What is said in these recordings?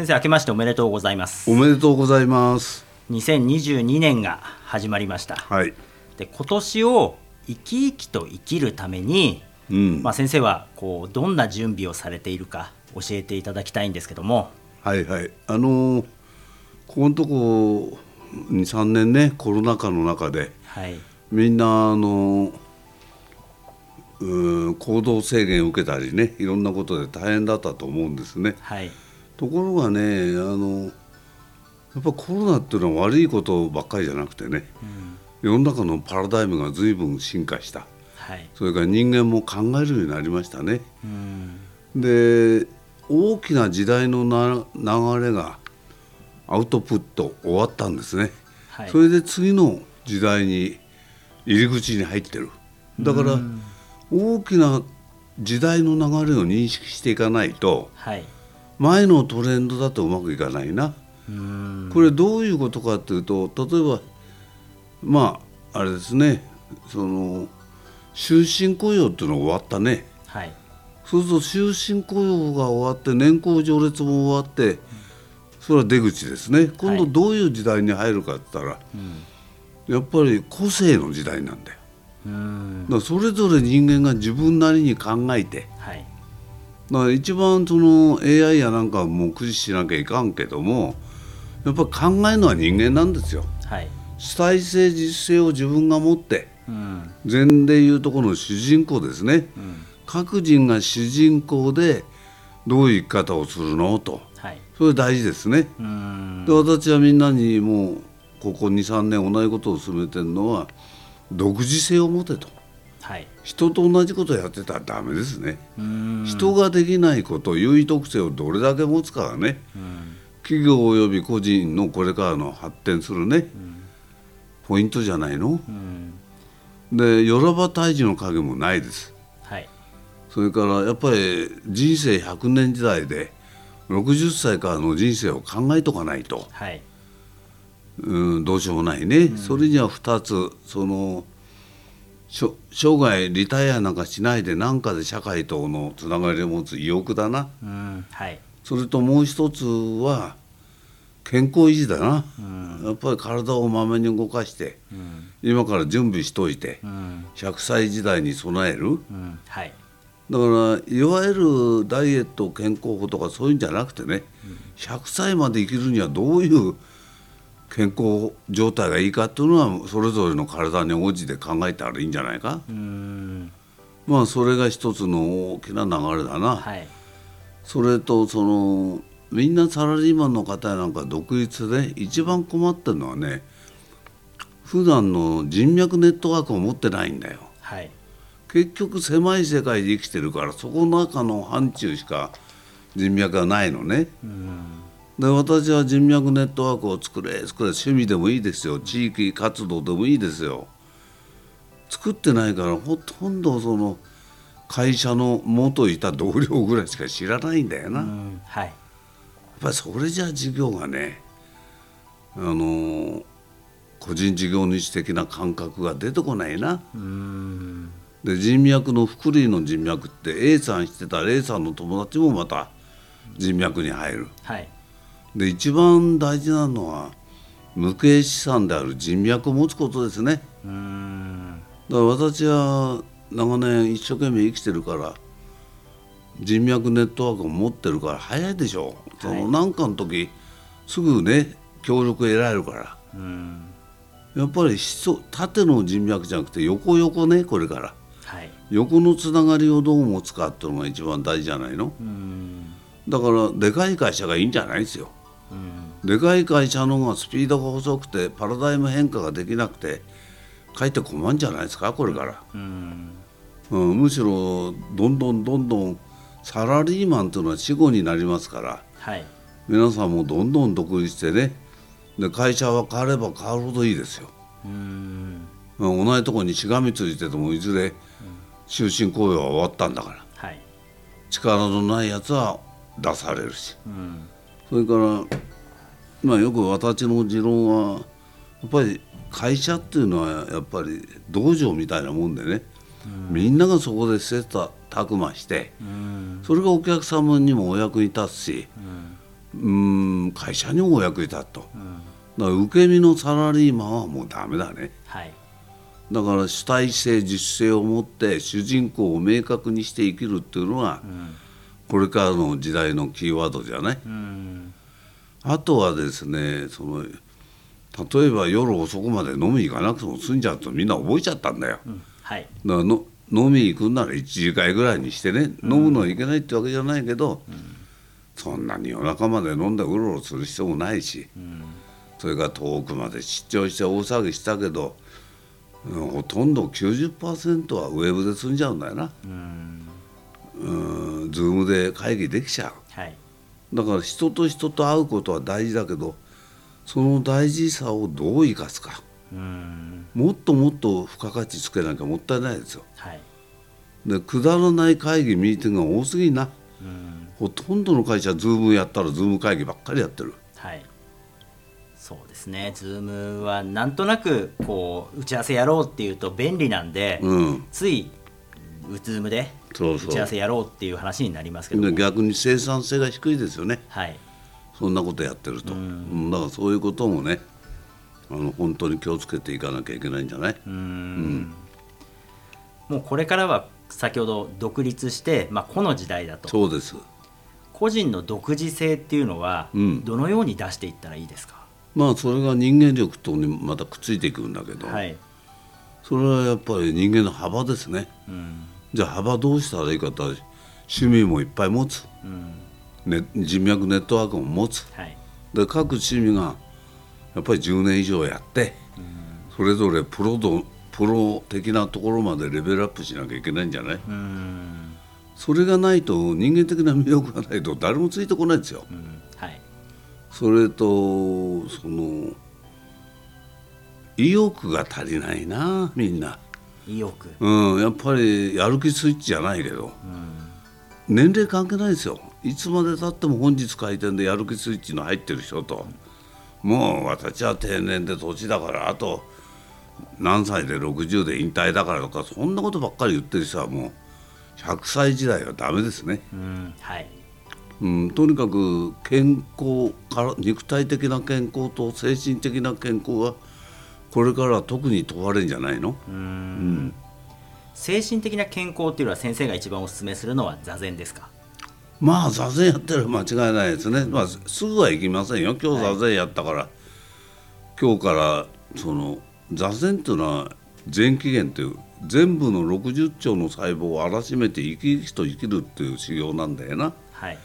先生明けましておめでとうございます。おめでとうございます。2022年が始まりました。はい。で今年を生き生きと生きるために、うん。まあ、先生はこうどんな準備をされているか教えていただきたいんですけども。はいはい。あのーここのとこ23年ねコロナ禍の中ではい。みんなあのうーん行動制限を受けたりねいろんなことで大変だったと思うんですね。はいところがねあのやっぱコロナっていうのは悪いことばっかりじゃなくてね世の中のパラダイムが随分進化した。はい。それから人間も考えるようになりましたね。うん。で大きな時代のな流れがアウトプット終わったんですね、はい。それで次の時代に入り口に入ってる。だから大きな時代の流れを認識していかないとはい前のトレンドだとうまくいかないな。うん。これどういうことかっていうと例えばまああれですね。その終身雇用っていうのが終わったね。はい。そうすると終身雇用が終わって年功序列も終わってそれは出口ですね。今度どういう時代に入るかって言ったら、やっぱり個性の時代なんだよ。うん。だそれぞれ人間が自分なりに考えてはいだから一番その AI やなんかも駆使しなきゃいかんけどもやっぱ考えるのは人間なんですよ。はい。主体性実性を自分が持ってうん。禅でいうとこの主人公ですね、うん。各人が主人公でどういう生き方をするのと。はい。それ大事ですね。うん。で私はみんなにもうここ23年同じことを進めてるのは独自性を持てと。はい人と同じことをやってたらダメですね。うん人ができないこと優位特性をどれだけ持つかがね。うん企業及び個人のこれからの発展するね。ポイントじゃないの。うんでよらば退治の影もないです。はい。それからやっぱり人生100年時代で60歳からの人生を考えとかないと、はい。うん、どうしようもないね、それには2つその生涯リタイアなんかしないで何かで社会とのつながりを持つ意欲だな。うんはい。それともう一つは健康維持だな、うん。やっぱり体をまめに動かしてうん。今から準備しといてうん。100歳時代に備える。うんはい。だからいわゆるダイエット健康法とかそういうんじゃなくてね、100歳まで生きるにはどういう健康状態がいいかっていうのはそれぞれの体に応じて考えたらいいんじゃないか。うん。まあそれが一つの大きな流れだな、はい。それとそのみんなサラリーマンの方やなんか独立で一番困ってるのはね普段の人脈ネットワークを持ってないんだよ。はい。結局狭い世界で生きてるからそこの中の範疇しか人脈がないのね。うんで私は人脈ネットワークを作れ。作れ趣味でもいいですよ。地域活動でもいいですよ。作ってないからほとんどその会社の元いた同僚ぐらいしか知らないんだよな、うやっぱりそれじゃ事業がねあの個人事業主的な感覚が出てこないな。うん。で人脈の福利の人脈って A さんしてたら A さんの友達もまた人脈に入る。はいで一番大事なのは無形資産である人脈を持つことですね。うん。だから私は長年一生懸命生きてるから人脈ネットワークを持ってるから早いでしょその何かの時すぐね協力得られるから。うん。やっぱり人縦の人脈じゃなくて横横ねこれから。はい。横のつながりをどう持つかっていうのが一番大事じゃないの？うん。だからでかい会社がいいんじゃないですよ。うんでかい会社の方がスピードが遅くてパラダイム変化ができなくてかえって困るんじゃないですかこれから、うん。うん、むしろどんどんどんどんサラリーマンというのは死後になりますからはい。皆さんもどんどん独立してねで会社は変われば変わるほどいいですよ、うん。うん、同じところにしがみついててもいずれ終身雇用は終わったんだから。はい。力のないやつは出されるし。うん。それからまあよく私の持論はやっぱり会社っていうのはやっぱり道場みたいなもんでね、みんながそこで切磋琢磨してうん。それがお客様にもお役に立つし、うん。会社にもお役に立つと、だから受け身のサラリーマンはもうダメだね。はい。だから主体性自主性を持って主人公を明確にして生きるっていうのが、これからの時代のキーワードじゃない、うんあとはですねその例えば夜遅くまで飲み行かなくても済んじゃうとみんな覚えちゃったんだよ、うんはい。だからの飲み行くんなら1時間ぐらいにしてね飲むのはいけないってわけじゃないけど、そんなに夜中まで飲んでうろうろする必要もないし、それから遠くまで出張して大騒ぎしたけど、うんほとんど90%はウェブで済んじゃうんだよな。うん。うん、ズームで会議できちゃう。はいだから人と人と会うことは大事だけどその大事さをどう生かすか。うん。もっともっと付加価値つけなきゃもったいないですよ。はい。でくだらない会議ミーティングが多すぎんな。うん。ほとんどの会社ズームやったらズーム会議ばっかりやってる。はい。そうですね。Zoom はなんとなくこう打ち合わせやろうっていうと便利なんで、うん。つい Zoom でそうそう。打ち合わせやろうっていう話になりますけどで逆に生産性が低いですよね。はい。そんなことやってると、うん。だからそういうこともねあの本当に気をつけていかなきゃいけないんじゃない、うん。もうこれからは先ほど独立して、まあ、この時代だと。そうです。個人の独自性っていうのはうん。どのように出していったらいいですか、まあそれが人間力とにまたくっついていくんだけど、はい、それはやっぱり人間の幅ですね。うんじゃあ幅どうしたらいいかって趣味もいっぱい持つ、うん。ね、人脈ネットワークも持つ。はい。で各趣味がやっぱり10年以上やって、それぞれプロ度プロ的なところまでレベルアップしなきゃいけないんじゃない？うん。それがないと人間的な魅力がないと誰もついてこないですよ。うん。はい。それとその意欲が足りないなみんな意欲。うんやっぱりやる気スイッチじゃないけど、年齢関係ないですよ。いつまでたっても本日開店でやる気スイッチの入ってる人と。もう私は定年で年だからあと何歳で60で引退だからとかそんなことばっかり言ってる人はもう100歳時代はダメですね、うんはい。うん、とにかく健康から肉体的な健康と精神的な健康はこれからは特に問われるんじゃないの？うん。精神的な健康っていうのは先生が一番お勧めするのは座禅ですか？まあ座禅やってる間違いないですね、まあ、すぐは行きませんよ。今日座禅やったから、今日からその座禅っていうのは全起源っていう全部の60兆の細胞を荒らしめて生き生きと生きるっていう修行なんだよな。だかはい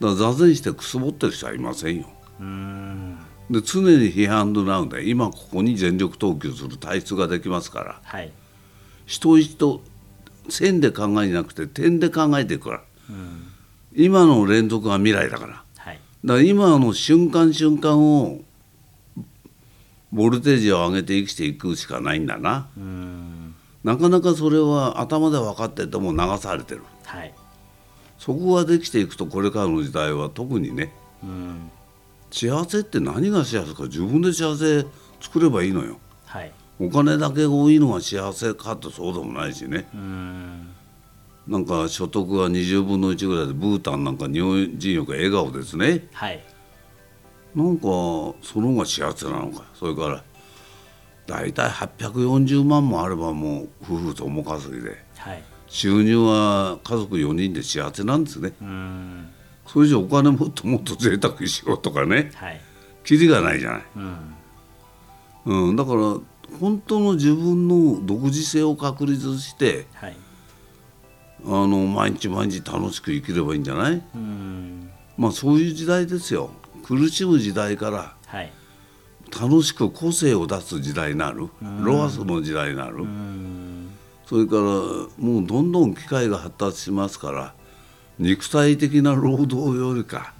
ら座禅してくすぼってる人はいませんよ。うんで常に批判ドラウンで今ここに全力投球する体質ができますから。はい。人一線で考えなくて点で考えていくから、今の連続が未来だから。はい。だから今の瞬間瞬間をボルテージを上げて生きていくしかないんだな。うん。なかなかそれは頭で分かってても流されてる。はい。そこができていくとこれからの時代は特にね。うん幸せって何が幸せか自分で幸せ作ればいいのよ。はい。お金だけ多いのが幸せかってそうでもないしね。うん。なんか所得が20分の1ぐらいでブータンなんか日本人よく笑顔ですね。はい。なんかその方が幸せなのか。それから大体840万もあればもう夫婦とも稼ぎで。はい。収入は家族4人で幸せなんですね。うんそれじゃお金もっともっと贅沢しようとかね。はい。キリがないじゃない、うん。うん、だから本当の自分の独自性を確立してはい。あの毎日毎日楽しく生きればいいんじゃない？うん。まあそういう時代ですよ。苦しむ時代からはい。楽しく個性を出す時代になる。ロアスの時代になる。うん。それからもうどんどん機械が発達しますから肉体的な労働よりか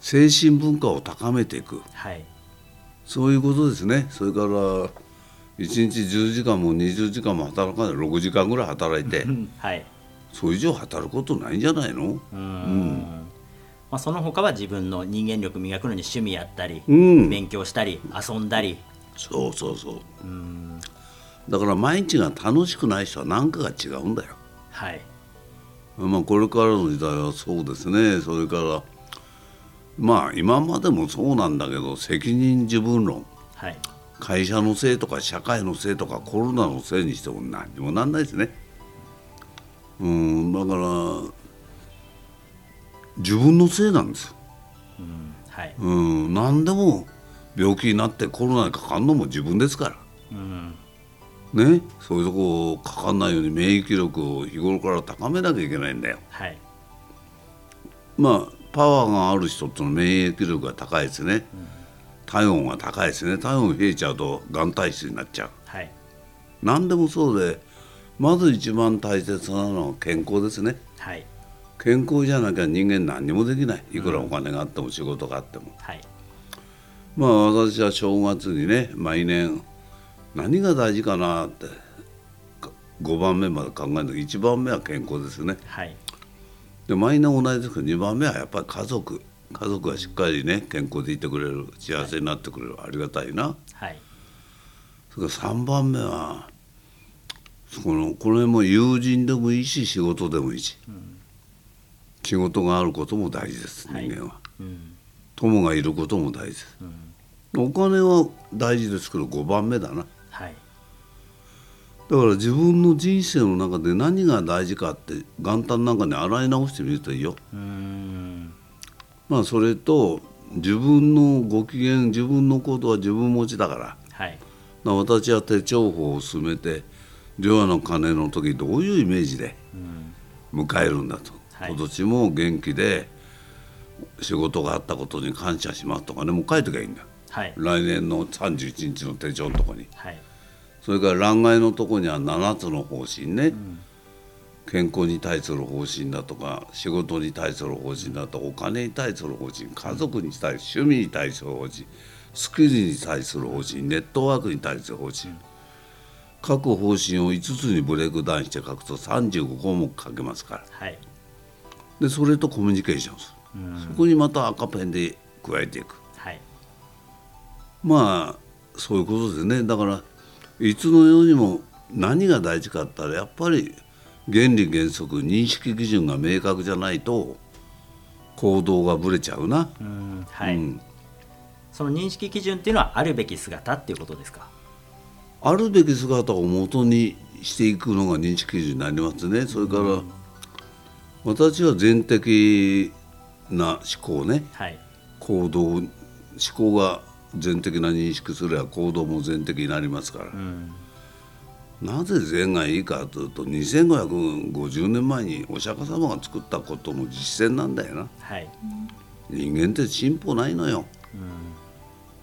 精神文化を高めていく。はい。そういうことですね。それから1日10時間も20時間も働かない。6時間ぐらい働いて。う んはい。それ以上働くことないんじゃないの？うん。まあ、その他は自分の人間力磨くのに趣味やったり、うん。勉強したり遊んだり。そうそうそう。だから毎日が楽しくない人は何かが違うんだよ。はいまあこれからの時代はそうですねそれからまあ今までもそうなんだけど責任自分論はい会社のせいとか社会のせいとかコロナのせいにしても何にもなんないですね。うんだから自分のせいなんですよ。はいうん何でも病気になってコロナにかかるのも自分ですから。うんね、そういうとこかかんないように免疫力を日頃から高めなきゃいけないんだよ。はいまあパワーがある人ってのは免疫力が高いですね。体温が高いですね。体温冷えちゃうとがん体質になっちゃう。はい何でもそうでまず一番大切なのは健康ですね。はい健康じゃなきゃ人間何にもできないいくらお金があっても仕事があっても、はいまあ私は正月にね毎年何が大事かなって5番目まで考えると1番目は健康ですね。はい。で毎年同じですけど2番目はやっぱり家族。家族がしっかりね健康でいてくれる幸せになってくれるありがたいな。はい。それから3番目はそのこれも友人でもいいし仕事でもいいし、仕事があることも大事です人はい。間は、うん。友がいることも大事です、お金は大事ですけど5番目だなはい。だから自分の人生の中で何が大事かって元旦なんかに洗い直してみるといいよ。うーん。まあそれと自分のご機嫌自分のことは自分持ちだから。はい。まあ私は手帳法を進めて除夜の鐘の時どういうイメージでうん。迎えるんだと、はい。今年も元気で仕事があったことに感謝しますとかねもう書いときゃいいんだはい。来年の31日の手帳のとこに。はい。それから欄外のとこには7つの方針ね、健康に対する方針だとか仕事に対する方針だとかお金に対する方針家族に対する趣味に対する方針スキルに対する方針ネットワークに対する方針、各方針を5つにブレイクダウンして書くと35項目書けますから。はい。でそれとコミュニケーションする、そこにまた赤ペンで加えていく。はいまあそういうことですね。だからいつのようにも何が大事かって言ったらやっぱり原理原則認識基準が明確じゃないと行動がぶれちゃうな、うんはい、うん。その認識基準っていうのはあるべき姿っていうことですか？あるべき姿を元にしていくのが認識基準になりますね。それから、私は全的な思考ね。はい。行動思考が全的な認識すれば行動も全的になりますから、うん。なぜ善がいいかというと2550年前にお釈迦様が作ったことの実践なんだよな。はい。人間って進歩ないのよ、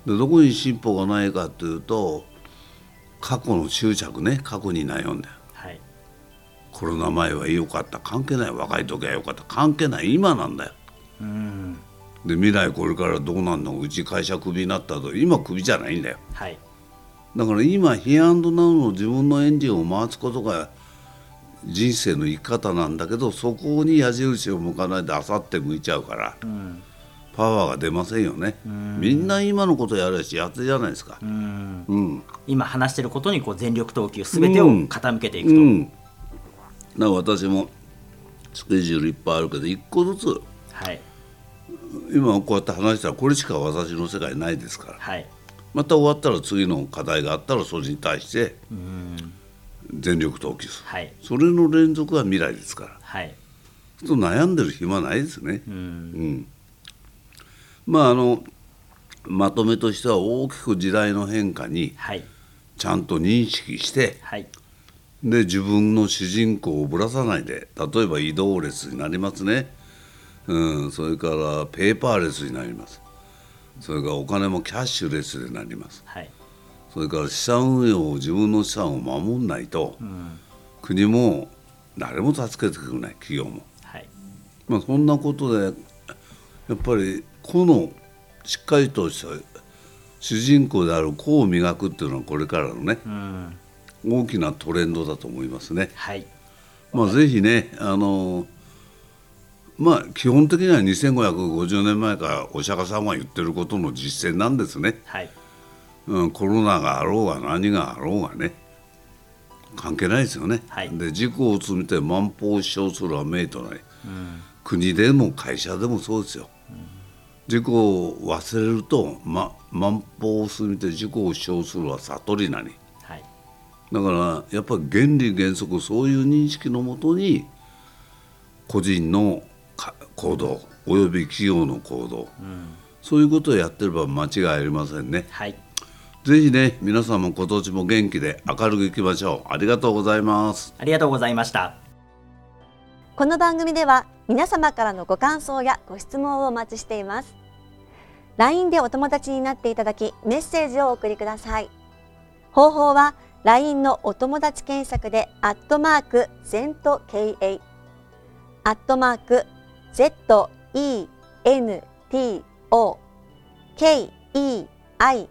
でどこに進歩がないかというと過去の執着ね。過去に悩んだよはい。コロナ前は良かった。関係ない。若い時は良かった。関係ない。今なんだよ。うんで未来これからどうなんのうち会社クビになったと。今クビじゃないんだよ。はい。だから今ヒアンドナウの自分のエンジンを回すことが人生の生き方なんだけどそこに矢印を向かないであさって向いちゃうからうん。パワーが出ませんよね。みんな今のことやるしやってじゃないですか。うん。うん。今話してることにこう全力投球全てを傾けていくと、うん。だから私もスケジュールいっぱいあるけど一個ずつはい今こうやって話したらこれしか私の世界ないですから。はい。また終わったら次の課題があったらそれに対してうん。全力投球する。はい。それの連続は未来ですから。はい。と悩んでる暇ないですね。う。ん。うん、まああのまとめとしては大きく時代の変化にはい。ちゃんと認識してはい。で自分の主人公をぶらさないで例えば移動レスになりますね、うん、それからペーパーレスになります。それからお金もキャッシュレスになります。はい。それから資産運用を自分の資産を守んないと、うん。国も誰も助けてくれない企業も。はい。まあ、そんなことでやっぱり個のしっかりとした主人公である個を磨くっていうのはこれからのねうん。大きなトレンドだと思いますね。はい。まあ、ぜひねあのまあ基本的には2550年前からお釈迦様が言ってることの実践なんですね、はい。うん、コロナがあろうが何があろうがね。関係ないですよね、はい。で自己を積みて万法を主張するは命となりうん。国でも会社でもそうですよ、自己を忘れると、ま、万法を過ぎて自己を称するは悟りなり。はい。だからやっぱり原理原則そういう認識のもとに個人のか行動および企業の行動、そういうことをやってれば間違いありませんね。はいぜひね皆さんも今年も元気で明るくいきましょう。ありがとうございます。ありがとうございましたこの番組では皆様からのご感想やご質問をお待ちしています LINE でお友達になっていただきメッセージをお送りください方法は LINE のお友達検索でアットマーク ZENTKA アットマーク ZENTO KEIEI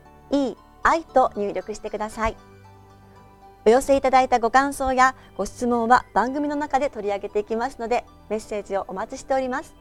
と入力してください。お寄せいただいたご感想やご質問は番組の中で取り上げていきますのでメッセージをお待ちしております。